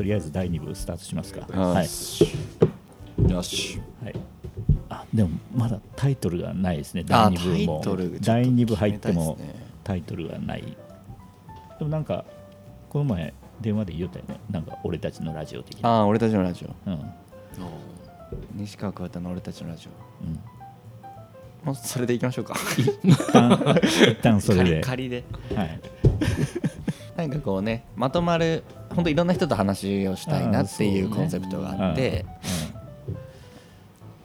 とりあえず第2部スタートしますか。ははい。い、よし。はい、あでもまだタイトルがないですね。あ第2部も。第2部入ってもタイトルがない。でもなんかこの前電話で言ったよね。なんか俺たちのラジオ的な。ああ俺たちのラジオ。うん。西川桑田の俺たちのラジうん。オもうそれでいきましょうか。一旦一旦それで、仮で。はい、なんかこうねまとまる本当いろんな人と話をしたいなっていうコンセプトがあって本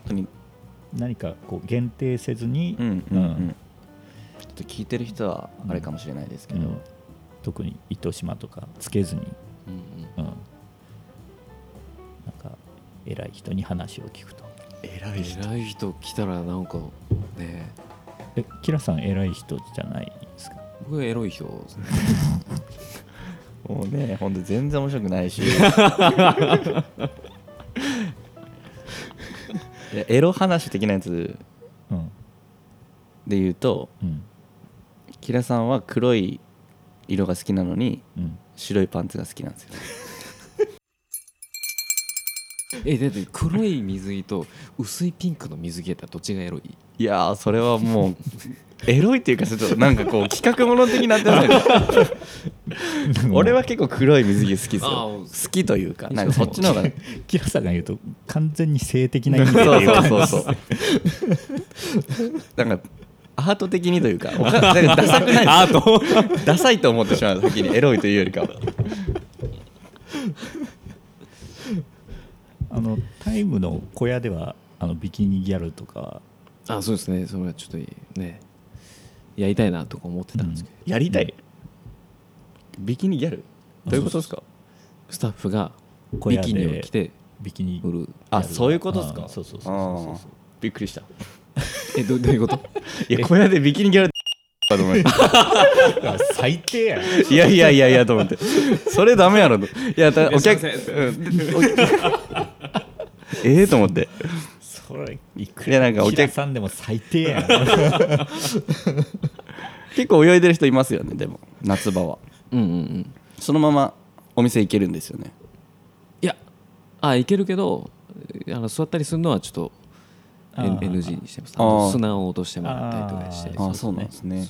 当に。うん、何かこう限定せずに、うんうんちょっと聞いてる人はあれかもしれないですけど、うん。特に糸島とかつけずに、うんうん、なんか偉い人に話を聞くと。偉い人来たらなんかね。えキラさん偉い人じゃない？僕はエロい人ですね。もうね本当全然面白くないし。いやエロ話的なやつうん。で言うとうん。キラさんは黒い色が好きなのにうん。白いパンツが好きなんですよえだって黒い水着と薄いピンクの水着やったらどっちがエロい？いやーそれはもう エロいっていうかちょっとなんかこう企画もの的になってない俺は結構黒い水着好きですあよー好きというかなんかそっちの方が。キラさんが言うと完全に性的な意味でそうそうそう。そう なんかアート的にというかおかかダサくないアート？ダサいと思ってしまう先にエロいというよりかはあのタイムの小屋ではあのビキニギャルとか。あそうですね。それはちょっとね。やりたいなとか思ってたんですけど、やりたい？ビキニギャル？どういうことですか？スタッフがビキ小屋でニを着てビキニ売るあそういうことですか？あそうそうそうそうびっくりした。えどどういうこと？いや小屋でビキニギャルかと思ってそう最低やん。いやいやいやいやと思って。それダメやろと。いやだお客すいませんええと思って。それいくいやなんかお客さんでも最低やん。結構泳いでる人いますよねでも夏場は。うんうんうん。そのままお店行けるんですよね。いやあいけるけどあの座ったりするのはちょっと NG にしてます。あ砂を落としてもらったりとかして。あそうなんですね。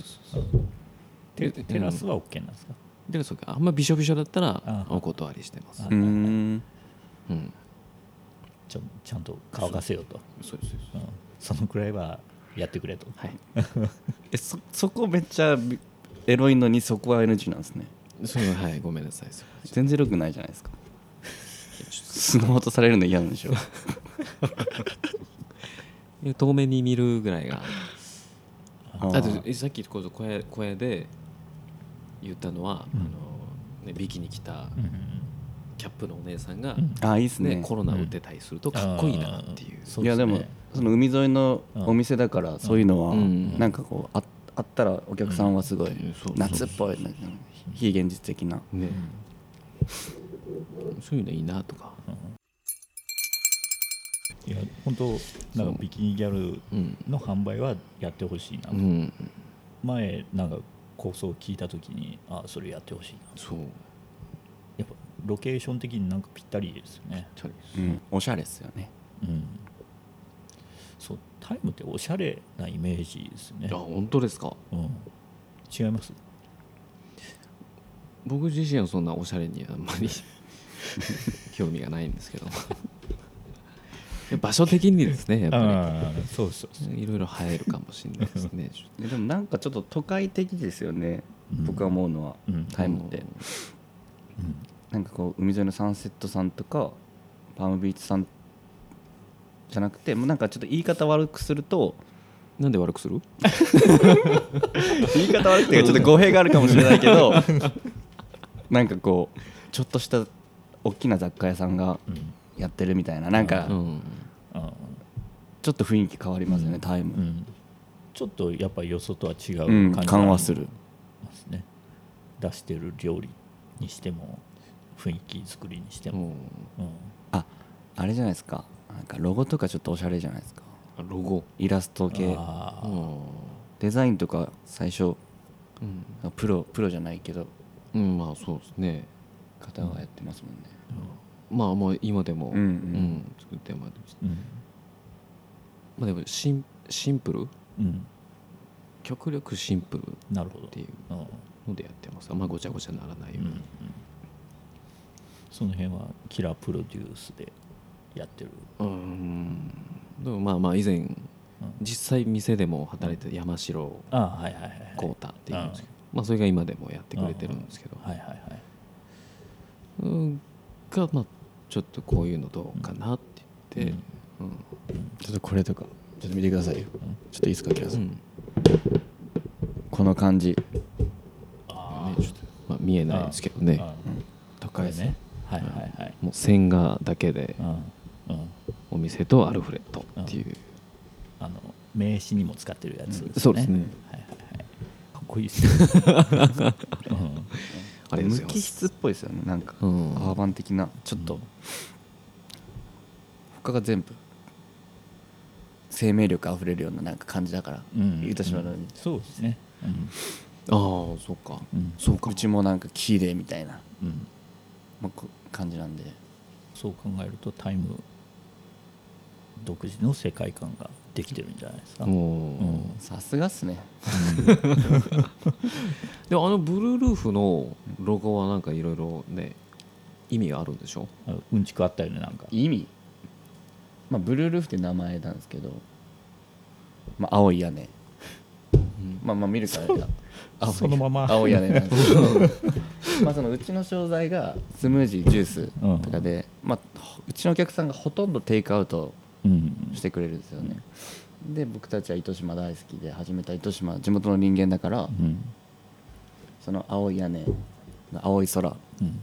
テテラスは OK なんですか？でそうか。あんまびしょびしょだったらあお断りしてます。うんちょちゃんと乾かせよと。そうですそうです。うん。そのくらいはやってくれと。はい。えそそこめっちゃびエロいのにそこは NG なんですね。それははいごめんなさい。全然エロくないじゃないですか。砂落とされるの嫌なんでしょ。え 遠目に見るぐらいが。ああとえさっきこう小屋小屋で言ったのは、うん。あのね、ビキに来たうんキャップのお姉さんが、うん。あいいですね。ねコロナ打ってたりするとかっこいいなっていう、いやでもその海沿いのお店だからそういうのはうん。なんかこうああったらお客さんはすごい夏っぽい非現実的な。ね。そういうのいいなとか、いや本当なんかビキニギャルうんの販売はやってほしいな。と、うん、前なんか構想を聞いた時にあそれやってほしいな。そうロケーション的になんかぴったりですよね。うん。おしゃれですよね。うん。そうタイムっておしゃれなイメージですね。あ本当ですか？うん、違います？僕自身はそんなおしゃれにあんまり 興味がないんですけど。場所的にですねやっぱああそうそうそう。りいろいろ映えるかもしれないですね。でもなんかちょっと都会的ですよね。うん。僕は思うのはうん。タイムって。うんなんかこう海沿いのサンセットさんとかパームビーチさんじゃなくてもうなんかちょっと言い方悪くするとなんで悪くする？言い方悪くてちょっと語弊があるかもしれないけどなんかこうちょっとした大きな雑貨屋さんがうんやってるみたいななんかうん。あちょっと雰囲気変わりますよね、うん。タイム、ーうん。ちょっとやっぱりよそとは違ううん感じが緩和するますね出してる料理にしても雰囲気作りにしても、もうん。ああれじゃないですか。なんかロゴとかちょっとおしゃれじゃないですか。うロゴ。イラスト系。デザインとか最初うん、プロプロじゃないけど。うん、まあそうですね。方がやってますもんね、まあもう今でも、うんうん。作ってもらってますうん。まあでもシンシンプル？うん。極力シンプルっなるほど。ていううん。のでやってます。あんまごちゃごちゃならないように、うんうんその辺はキラープロデュースでやってる。うん。でもまあまあ以前実際店でも働いてた山城ああはいはいはいはい。浩太っていうんですけど、まあ、それが今でもやってくれてるんですけど、はいはいはい。うん。がまあちょっとこういうのどうかなって言って、うん。ちょっとこれとかちょっと見てくださいよ。ちょっといいですかキラさん、うん。この感じ。あねちょっとまあ、見えないですけどね。高いですれねはいはいはい。もう線画だけでうん。うん。お店とアルフレッドっていう、あの名刺にも使ってるやつですね。そうですね。はいはいはい。かっこいいっすね。う んあれですよ。無機質っぽいですよね。なんか、うん。アーバン的な。ちょっと、他が全部生命力あふれるようななんか感じだから、うん糸島のようにそうですね。うん。ああそうか。うん。そうか。うちもなんか綺麗みたいな、うん。まあ、こ感じなんで。そう考えるとタイム独自の世界観ができてるんじゃないですか、さすがっすね。でもあのブルールーフのロゴはなんかいろいろね意味があるんでしょ？あうんちくあったよねなんか。意味？まあブルールーフって名前なんですけど、まあ、青い屋根、まあまあ見るからそのまま。青い屋根なんです。け どまあそのうちの商材がスムージージュースとかで、まあ、うちのお客さんがほとんどテイクアウトうん。してくれるんですよね。で僕たちは糸島大好きで始めた糸島地元の人間だからうん。その青い屋根青い空。うん。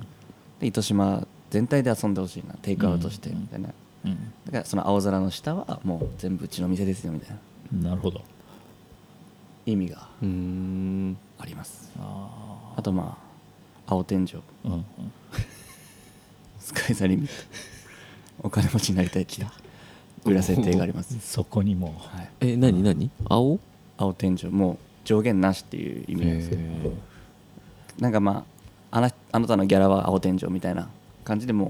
で糸島全体で遊んでほしいなテイクアウトしてうん。みたいな。うん。だからその青空の下はもう全部うちの店ですよみたいな。なるほど意味がうーん。あります。ああとまあ青天井。あうん。うんスカイザリミットお金持ちになりたいっていう裏設定があります、そこにも。はい、え何何？青？青天井。もう上限なしっていう意味なんですけど。なんかまああなあなたのギャラは青天井みたいな感じでも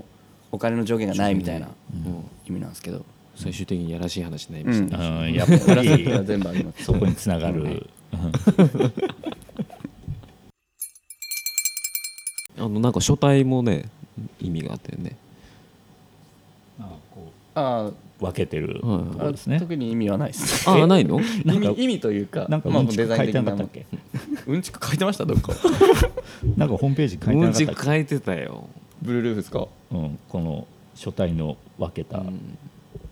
うお金の上限がないみたいなうん。意味なんですけど最終的にやらしい話になりました。ね、うん。やっぱり。全部あります。そこにつながる、あのなんか書体もね意味があってね。あこあう分けてるですね、特に意味はないです。ああないの？意なんか味意味というかなんかまあうんちく書いてなかったっけうんちく書いてました？どっか。なんかホームページ書いてうんちなかったっけ？書いてたよ、ブルールーフですか？うん、この書体の分けたうん、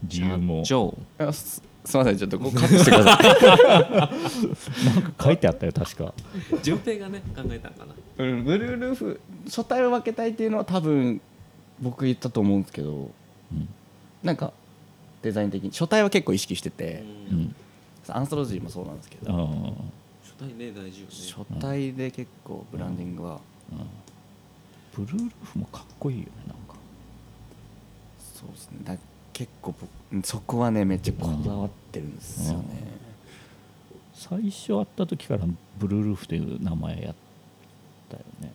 理由も。社長。あすすみませんちょっとここカットしてください。なんか書いてあったよ確か。順平がね考えたんかな。うんブルールーフ書体を分けたいっていうのは多分僕言ったと思うんですけどうん。なんかデザイン的に書体は結構意識してて、うん。アンソロジーもそうなんですけど、書体ね大事よね。書体で結構ブランディングは、ブルールーフもかっこいいよねなんか。そうですね。だ結構僕そこはねめっちゃこだわってるんですよね、最初会った時からブルールーフという名前やったよね。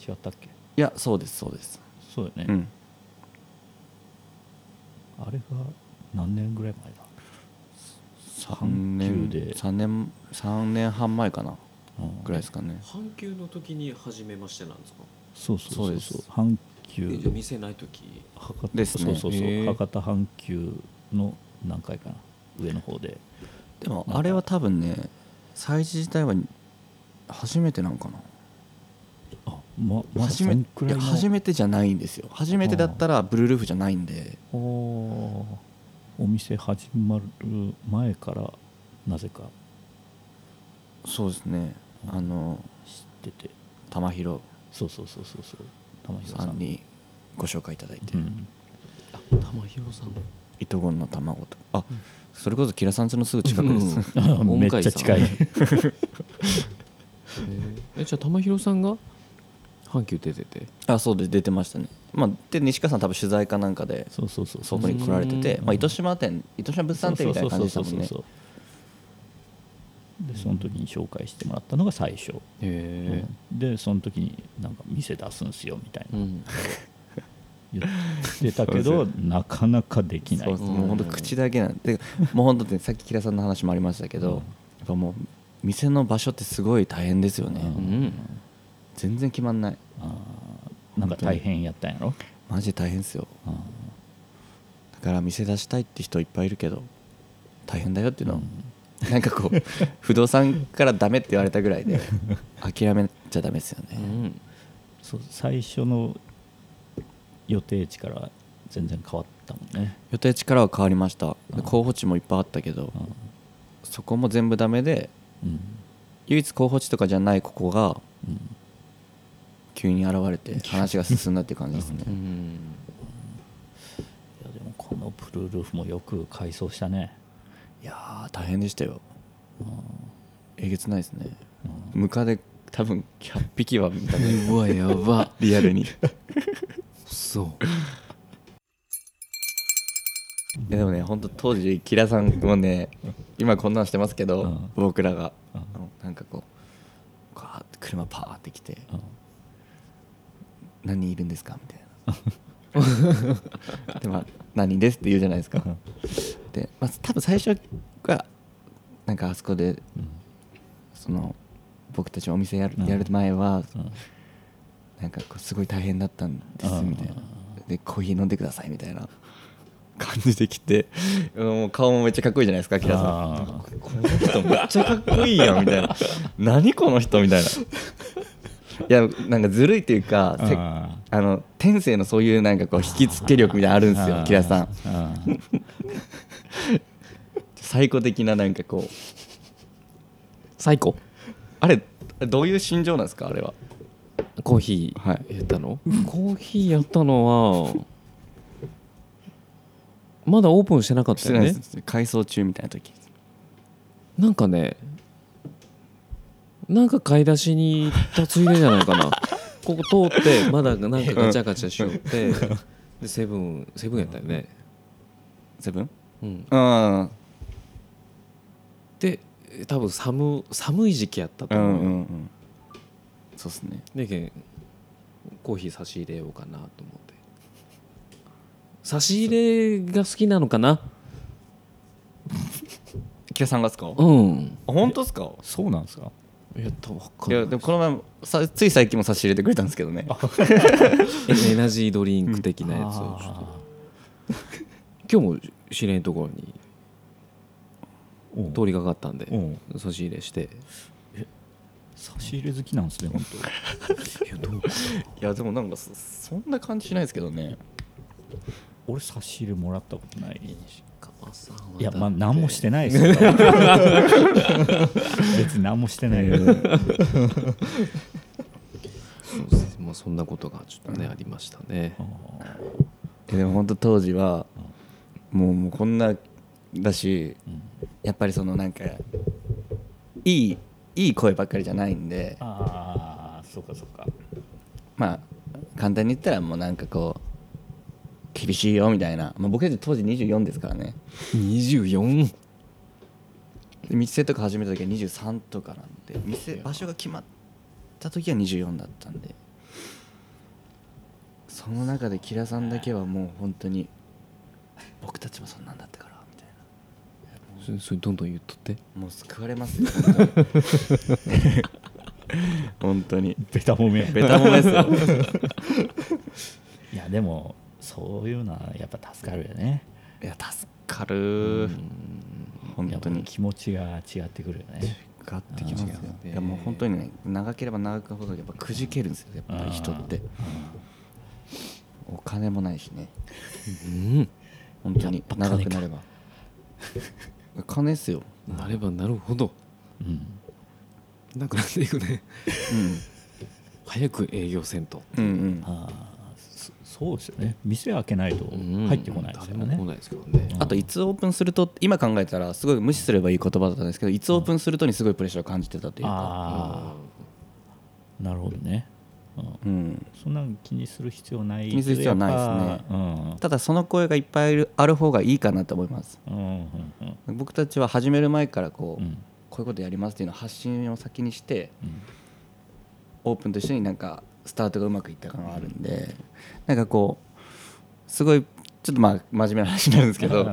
違ったっけ？いやそうですそうです、そうよね、うん。あれが何年ぐらい前だ？3阪年急で。3年三年半前かな。うん。ぐらいですかね。阪急の時に初めましてなんですか？そうそうそうそう。阪え急じゃあ店ない時。博多ですね。そうそうそう、博多阪急の何階かな。上の方で。でもあれは多分ね催事自体は初めてなんかな。あままだ初めそんくらいの。いや初めてじゃないんですよ。初めてだったらブルールーフじゃないんで。おお店始まる前からなぜか。そうですね。あの知ってて。玉広。そうそうそうそうそうさん。さんにご紹介いただいて、うん。玉広さん。糸ゴンの卵と。あ、それこそキラさん家のすぐ近くです、うん。めっちゃ近い。えじゃあ玉広さんが阪急出てて。あそうで出てましたね、まあ、で西川さん多分取材かなんかでそうそうそうそこに来られてて、うん。まあ、糸島店糸島物産展みたいな感じでしたもんね。そうそうそうそうでその時に紹介してもらったのが最初、へうん。でその時になんか店出すんすよみたいな、うん。言ってたけどなかなかできない。そうもう本当口だけなんで。もう本当ねさっきキラさんの話もありましたけど、やっぱもう店の場所ってすごい大変ですよね、うん。全然決まんない。あー。なんか大変やったんやろ？マジで大変ですよ。あだから店出したいって人いっぱいいるけど大変だよっていうのを、なんかこう不動産からダメって言われたぐらいで諦めちゃダメですよね、うん。そう最初の予定地から全然変わったもんね。予定地からは変わりました。うん。候補地もいっぱいあったけどうん。そこも全部ダメでうん。唯一候補地とかじゃないここがうん。急に現れて話が進んだっていう感じですね。うん。いやでもこのブルールーフもよく改装したねいやー大変でしたよ。えげつないですね。ムカデ多分100匹は見たねうわやば。リアルに。そう。いやでもね本当当時キラさんもね今こんなんしてますけど、うん。僕らが、うん。あのなんかこうガーッて車パーって来てうん「何人いるんですか?」みたいなでまあ「何人です」って言うじゃないですか。で、まあ、多分最初はなんかあそこでうん。その僕たちお店やるうん。やる前はうん。なんかこうすごい大変だったんですうん。みたいな。でコーヒー飲んでくださいみたいな。感じで来てもう顔もめっちゃかっこいいじゃないですかキラさん。この人めっちゃかっこいいやんみたいな。何この人みたいないやなんかずるいっていうかせああの天性のそういうなんかこう引きつけ力みたいなのあるんですよーキラさん。最高的ななんかこう。最高？あれどういう心情なんですかあれは？コーヒはい。ーやったの、コーヒーやったのはまだオープンしてなかったよね。改装中みたいな時なんかねなんか買い出しに行ったついでじゃないかな。ここ通ってまだなんかガチャガチャしよって。でセブンセブンやったよね。セブン？うん。うんで多分寒寒い時期やったとう。んう思うよ、んうん。そうっすね。でけんコーヒー差し入れようかなと思って。差し入れが好きなのかな？キラさんがですか？あうん。本当ですか？そうなんですか？やったわかんいない。やでもこの前もさつい最近も差し入れてくれたんですけどね。エナジードリンク的なやつをちょっと。あ今日も知り合いのところに通りかかったんで差し入れして。差し入れ好きなんですね本 いやどうかいやでもなんかそそんな感じしないですけどね。当俺差し入れもらったことない川さんはいやまあ何もしてないですよ。別に何もしてないよ。そうですまあそんなことがちょっとねありましたね。でも本当当時はもうもうこんなだしうん。やっぱりそのなんかいいいい声ばっかりじゃないんで。ああそうかそうか。まあ簡単に言ったらもうなんかこう厳しいよみたいな、まあ、僕たち当時24ですからね。24で店とか始めた時は23とかなんで店場所が決まった時は24だったんで。その中でキラさんだけはもう本当に僕たちもそんなんだったからみたいそれそれどんどん言っとって。なもう救われますよ。本当に。本当にベタ褒めベタ褒めですよ。いやでもそういうのはやっぱ助かるよね。いや助かる。本やっぱ当に気持ちが違ってくるよね。がってきますようん。いやもう本当にね長ければ長くほどやっぱくじけるんですよやっぱり人って。お金もないしね。うん。本当に長くなれば。金っすよ。なればなるほど。うん。なくなっていくね。うん。早く営業せんと。うんうん。ああそそうですよね。店開けないと入ってこないですからね。誰も来ないですからね。あといつオープンすると今考えたらすごい無視すればいい言葉だったんですけどいつオープンするとにすごいプレッシャーを感じてたというか。ああなるほどね、うん、うん。そんなん気にする必要ない気にする必要はないですね。うん。ただその声がいっぱいある方がいいかなと思います。うんうんうん。僕たちは始める前からこう、うん。こういうことやりますっていうのを発信を先にしてうん。オープンと一緒になんかスタートがうまくいった感があるんでなんかこうすごいちょっとまあ真面目な話になるんですけど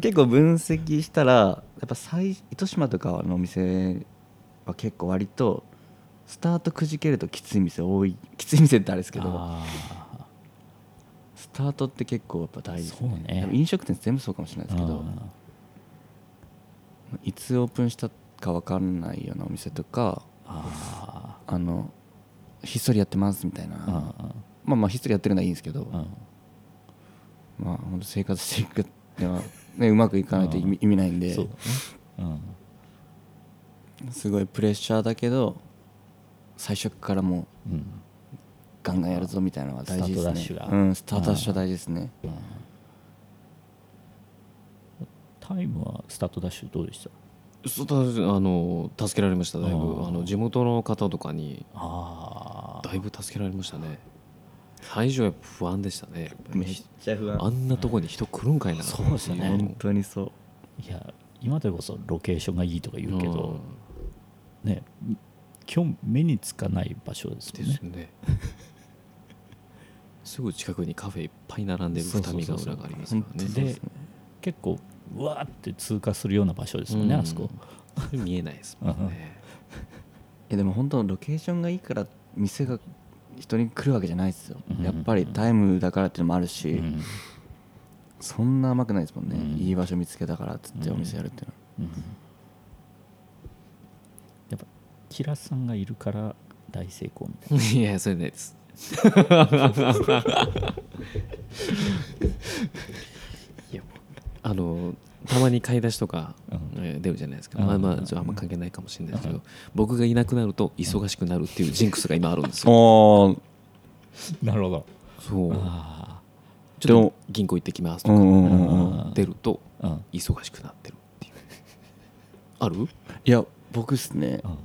結構分析したらやっぱ最糸島とかのお店は結構割とスタートくじけるときつい店多いきつい店ってあれですけどあスタートって結構やっぱ大事ですね。ね。飲食店全部そうかもしれないですけどいつオープンしたか分かんないようなお店とかああのひっそりやってますみたいな。あまあまあひっそりやってるのはいいんですけど、まあ本当生活していくでは、ね、うまくいかないと意味,、意味ないんで。すごいプレッシャーだけど最初からもうガンガンやるぞみたいなのは大事ですね。スタートダッシュが。うんスタートダッシュは大事ですね。タイムはスタートダッシュどうでした？あの助けられましただいぶ。あの地元の方とかにあだいぶ助けられましたね。最初は不安でしたね。めっちゃ不あんなとこに人来るんかいな。そうですよね本当にそう。いや今でこそロケーションがいいとか言うけど、ね今日目につかない場所ですね。すね。すぐ近くにカフェいっぱい並んでるそう二見ヶそうそうそう浦がありますからね。で結構うわーって通過するような場所ですもんね、うん。あそこ。見えないですもんね。いやでも本当ロケーションがいいから店が人に来るわけじゃないですよ、うん。やっぱりタイムだからっていうのもあるし、うん。そんな甘くないですもんね、うん。いい場所見つけたからっつってうん。お店やるっていうのは、うん。やっぱキラさんがいるから大成功みたい いやそれないです あのたまに買い出しとか、出るじゃないですか、うん。まあまあちあんま関係ないかもしれないですけど、僕がいなくなると忙しくなるっていうジンクスが今あるんですよ、なるほど。そう。あちょっでもと銀行行ってきますとか、出るとうん。忙しくなってるっていう。ある？いや僕っすね。うん。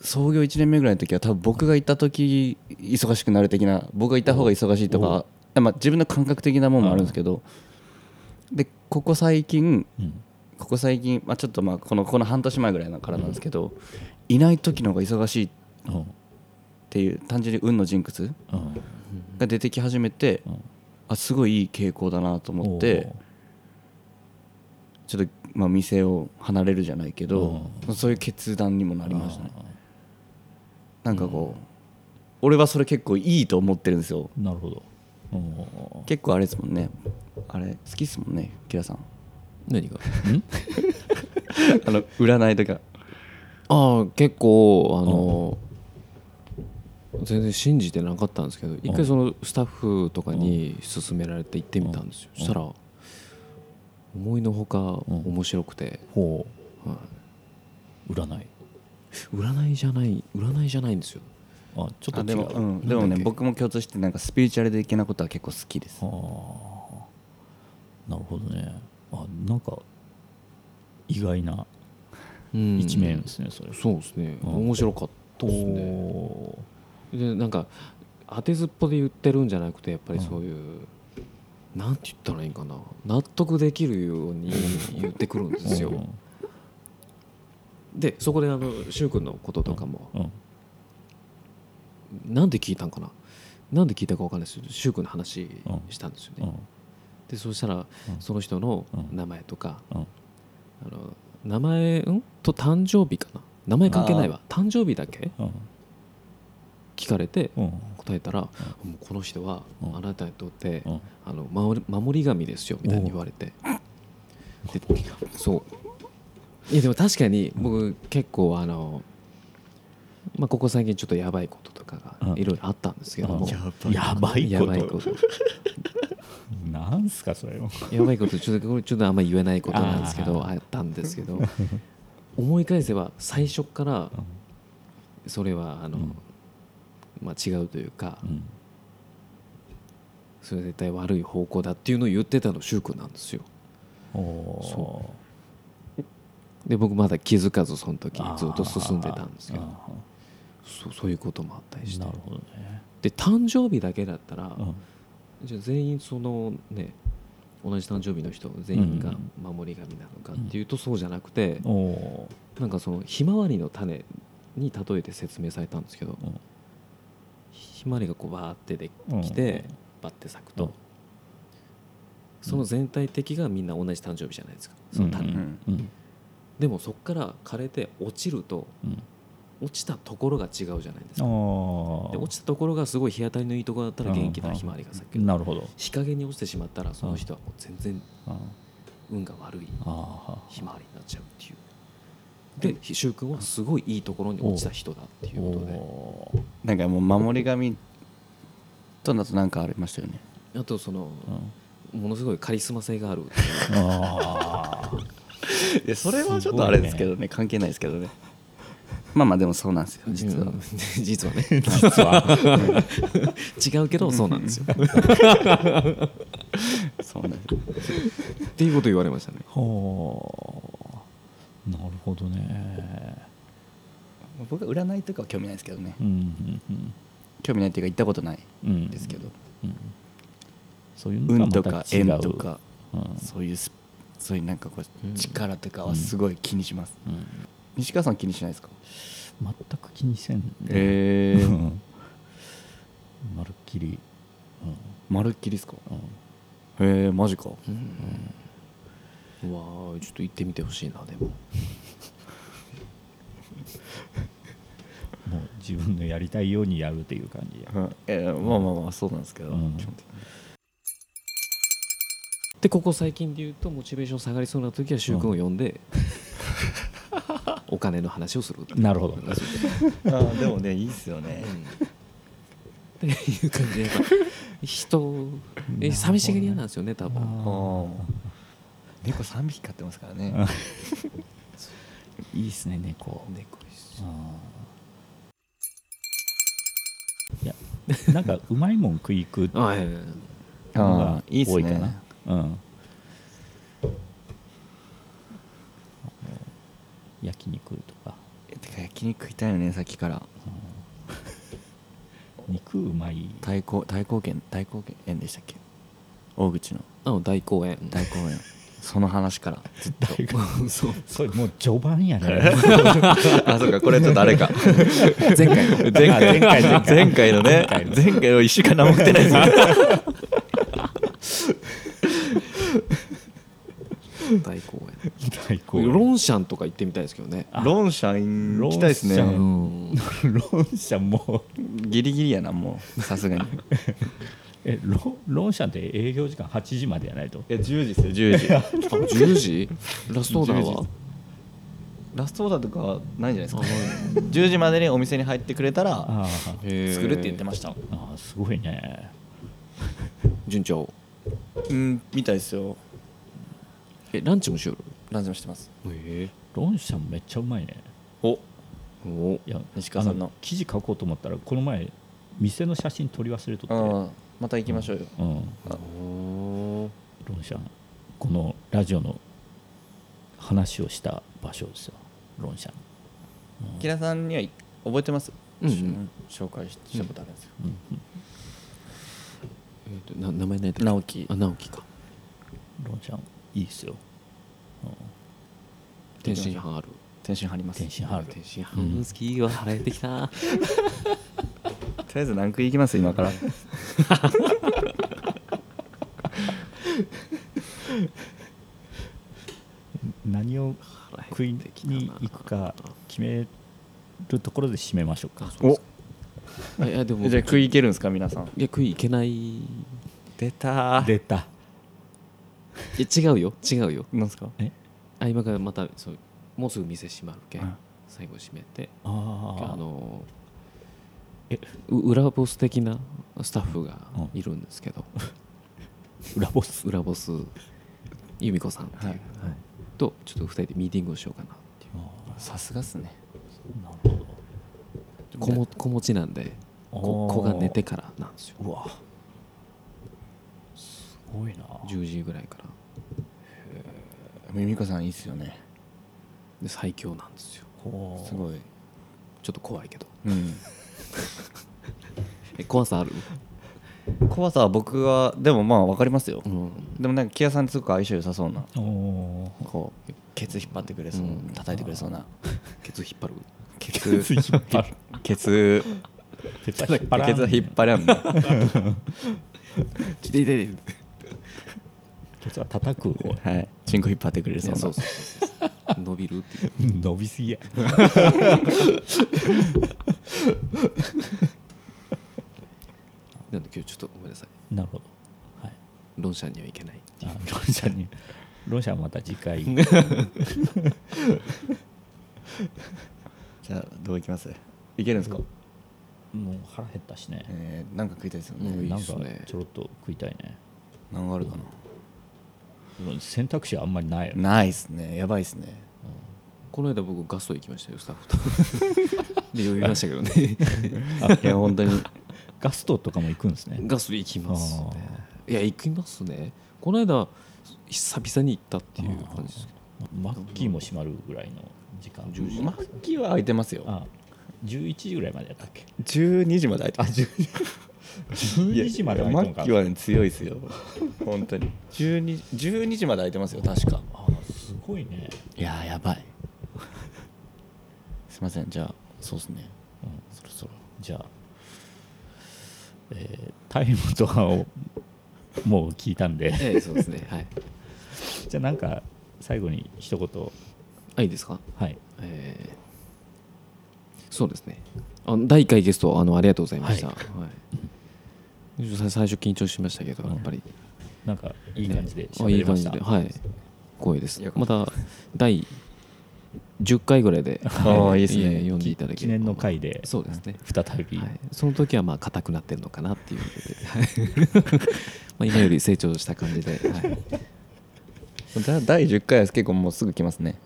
創業1年目ぐらいの時は多分僕がいた時忙しくなる的な僕がいた方が忙しいとおかまあ、自分の感覚的なものもあるんですけどでここ最近うん。ここ最近、まあ、ちょっとまあこのこの半年前ぐらいのからなんですけど、いない時の方が忙しいっうん。ていう単純に運のジンクスうん。が出てき始めて、うん。あすごいいい傾向だなと思ってちょっとまあ店を離れるじゃないけど、そういう決断にもなりましたね。なんかこう、俺はそれ結構いいと思ってるんですよ。なるほど。うん結構あれですもんね。あれ好きっすもんねキラさん。何が？あの占いとか。ああ結構あの、全然信じてなかったんですけど一回そのスタッフとかに勧められて行ってみたんですよ、そしたら思いのほか面白くて、ほはう占いい？占いじゃない占いじゃないんですよあちょっと違う。あでも、うん、でもね僕も共通してなんかスピリチュアル的なことは結構好きです。ああなるほどね。あなんか意外なうん。一面ですね、それ。そうですね、うん。面白かったですね。おでなんか当てずっぽで言ってるんじゃなくてやっぱりそういう、なんて言ったらいいんかな。納得できるように 言ってくるんですよ、うん。でそこであの柊君のこととかも、うんなんで聞いたんかな？なんで聞いたか分かんないですけど柊君の話したんですよね、うん。でそしたら、うん。その人のうん。名前とか、うん。あの名前ん？と誕生日かな？名前関係ないわ。誕生日だけうん。聞かれてうん。答えたら、もうこの人はうん。あなたにとって、うん。あの守り守り神ですよみたいに言われて。でそう。いやでも確かに僕結構あの、まあ、ここ最近ちょっとやばいこととかうん。がいろいろあったんですけども、うんやばいこと。やばいこと。なんすかそれは。やばいこと。ちょっとこれちょっとあんまり言えないことなんですけどああったんですけど。思い返せば最初からそれはあの、うん。まあ、違うというか、うん。それ絶対悪い方向だっていうのを言ってたの柊君なんですよ。で僕まだ気づかずその時ずっと進んでたんですけど。あそうそういうこともあったりして。ーなるほどね。で誕生日だけだったら、うん。じゃあ全員そのね同じ誕生日の人全員が守り神なのかっていうとそうじゃなくて、おおなんかそのひまわりの種に例えて説明されたんですけど、うん。ひまわりがこうバーってでうん。きて、バッて咲くと、その全体的がみんな同じ誕生日じゃないですか。その種、うん。うん。でもそこから枯れて落ちるとうん落ちたところが違うじゃないですか。あでー落ちたところがすごい日当たりのいいところだったら元気なひまわりが咲くけどなるほど。日陰に落ちてしまったらその人はもう全然あ運が悪いあひまわりになっちゃうっていう。で柊君はすごいいいところに落ちた人だっていうことで。なんかもう守り神とだとなんかありましたよね。あとそのうん。ものすごいカリスマ性がある いやそれはちょっとあれですけどね。関係ないですけどねまあまあでもそうなんですよ実は、うん。実は。ね。実は。違うけどそうなんですよ。そうなんです。よっていうこと言われましたね。ほうなるほどね。僕は占いとかは興味ないですけどね。うんうん興味ないっていうか行ったことないうんうんですけど、うんそういうのが運とかまた違う。縁とかうん。そういうスそういうなんかこうん。う力とかはすごい気にします、うん西川さん気にしないですか？全く気にせんね。へえうん。まるっきり。まるっきりですか？うん。えマジか。うん。うわーちょっと行ってみてほしいなでも。もう自分のやりたいようにやるっていう感じや。うんえーまあまあまあそうなんですけど、うん。でここ最近で言うとモチベーション下がりそうな時は柊君を呼んで、お金の話をするってなるほど。あーでもねいいっすよね。っていう感じでやっぱ人え寂しがり屋なんですよね多分。猫3匹飼ってますからね。ー いいっすね猫。猫いやなんかうまいもん食い行くあはいはいはいのが ああいいっす多いかな。ねうん焼肉とか。えてか焼肉食いたいよねさっきから。肉うまい。大光大光園大光園でしたっけ？大口の。あ大公園。大公園。その話から。ずっと。そうそれもう序盤やね。あそうかこれちょっとあれか。前回の。前回前回前回。前回のね。前回の。前回の1週間何も食ってないです大公園大根ロンシャンとか行ってみたいですけどね。あロンシャン行きたいですね。ん。ロンシャンも。ギリギリやなもう。さすがに。えロロンシャンって営業時間8時までやないと？え10時ですよ。10時。あ10時？ラストオーダーは？ラストオーダーとかはないんじゃないですか。10時までにお店に入ってくれたら作るって言ってました。あーすごいね。順調？うんみたいですよえランチもしよる？ランチもしてます。え。ロンシャンめっちゃうまいね。お。おいや西川さんの。あ記事書こうと思ったらこの前店の写真撮り忘れとって。ああまた行きましょうよ。うん。おロンシャンこのラジオの話をした場所ですよ。ロンシャン、うん。木田さんにはい覚えてます？うん。うん紹介したことあるんですよ。うんうん。えーとな名前何やったっけ直樹あ直樹か。ロンシャンいいっすよ、うん。天津飯ある。天津張ります。天津飯天津飯好きは腹減ってきた。とりあえず何食い行きます今から。何を食いに行くか決めるところで締めましょうか。お。いやでもじゃあ食い行けるんですか皆さん。いや食い行けない。い出た出た や違うよ。違うよ。なんですか？あ今からまたそうもうすぐ店閉まるけ。ん、うん最後閉めて。ああのえう裏ボス的なスタッフがいるんですけど、裏ボス？裏ボス由美子さんっていう、はいとちょっと2人でミーティングをしようかなっていう。あさすがっすね。ーなるほど。子も子持ちなんでこ子が寝てからなんですよ。うわ。すごいな。10時ぐらいから。ミミコさんいいっすよね。で最強なんですよ。すごい。ちょっと怖いけど。うん。え怖さある？怖さは僕はでもまあ分かりますよ。うん。でもなんか木屋さんとすごく相性良さそうなこうケツ引っ張ってくれそううん。叩いてくれそうな。ケツ引っ張る？ケツ引っ張る。ケツケツは引っ張らんケツは引っ張らんの ちょいていてい。てケツは叩く。方はい。チンコ引っ張ってくれるそうそうそう。伸びるって 伸びすぎや。なんで今日ちょっとごめんなさい。なるほど。はい。ロンシャンにはいけない。あロンシャンに。ロンシャンはまた次回。じゃあどういきます？いけるんですか、もう腹減ったしね、えー、なんか食いたいですよね、なんかちょろっと食いたいね。なんかあるかな、選択肢あんまりないよね。ないっすね。やばいっすね。この間僕ガスト行きましたよスタッフと。で呼びましたけどね。いや本当に。ガストとかも行くんですね。ガスト行きますあねいや行きますね。この間久々に行ったっていう感じですけマッキーも閉まるぐらいの時間。10時マッキーは空いてますよ。あ11時ぐらいまでやったっけ？12時まで空いてます12時まで空いてんのかマッキーは、ね、強いですよ。本当に。12, 12時まで空いてますよ確か。あすごいね。いやーやばい。すいませんじゃあそうですね。うん。そろそろ。じゃあ、えータイムとかをもう聞いたんで。どええそうですね。はい。じゃあなんか最後に一言。あいいですか？はい。えーそうですねあ第1回ゲストあのありがとうございました、はい。さ最初緊張しましたけどやっぱり、なんかいい感じであいい感喋れました。じで。はい。光栄です。また第10回ぐらいでああいいですね。え読んでいただけ記念の回でそうですね。再び、はい、その時はまあ硬くなってるのかなっていうことで、は いまあ今より成長した感じで、はい、だ第10回は結構もうすぐ来ますね。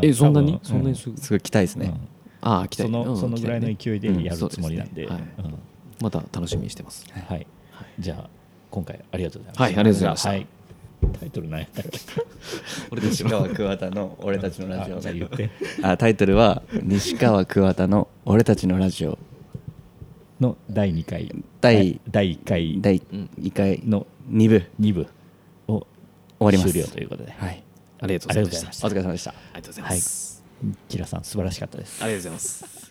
えそんなに？そんなにすぐ、すぐ来たいですね、うんああ来たそのうんそのぐらいの勢いでうんやるつもりなんで,、また楽しみにしてます。はい、じゃあ今回ありがとうございました。はいありがとうございました。はい、タイトル何やったっけ？俺たち西川桑田の俺たちのラジオあじゃあ言って。あタイトルは西川桑田の俺たちのラジオ。の第2回。第第1回。第うん2回。の2部。2部。を終わります。終了ということで、はい。ありがとうございました。お疲れ様でした。ありがとうございます、キラさん素晴らしかったです。ありがとうございます。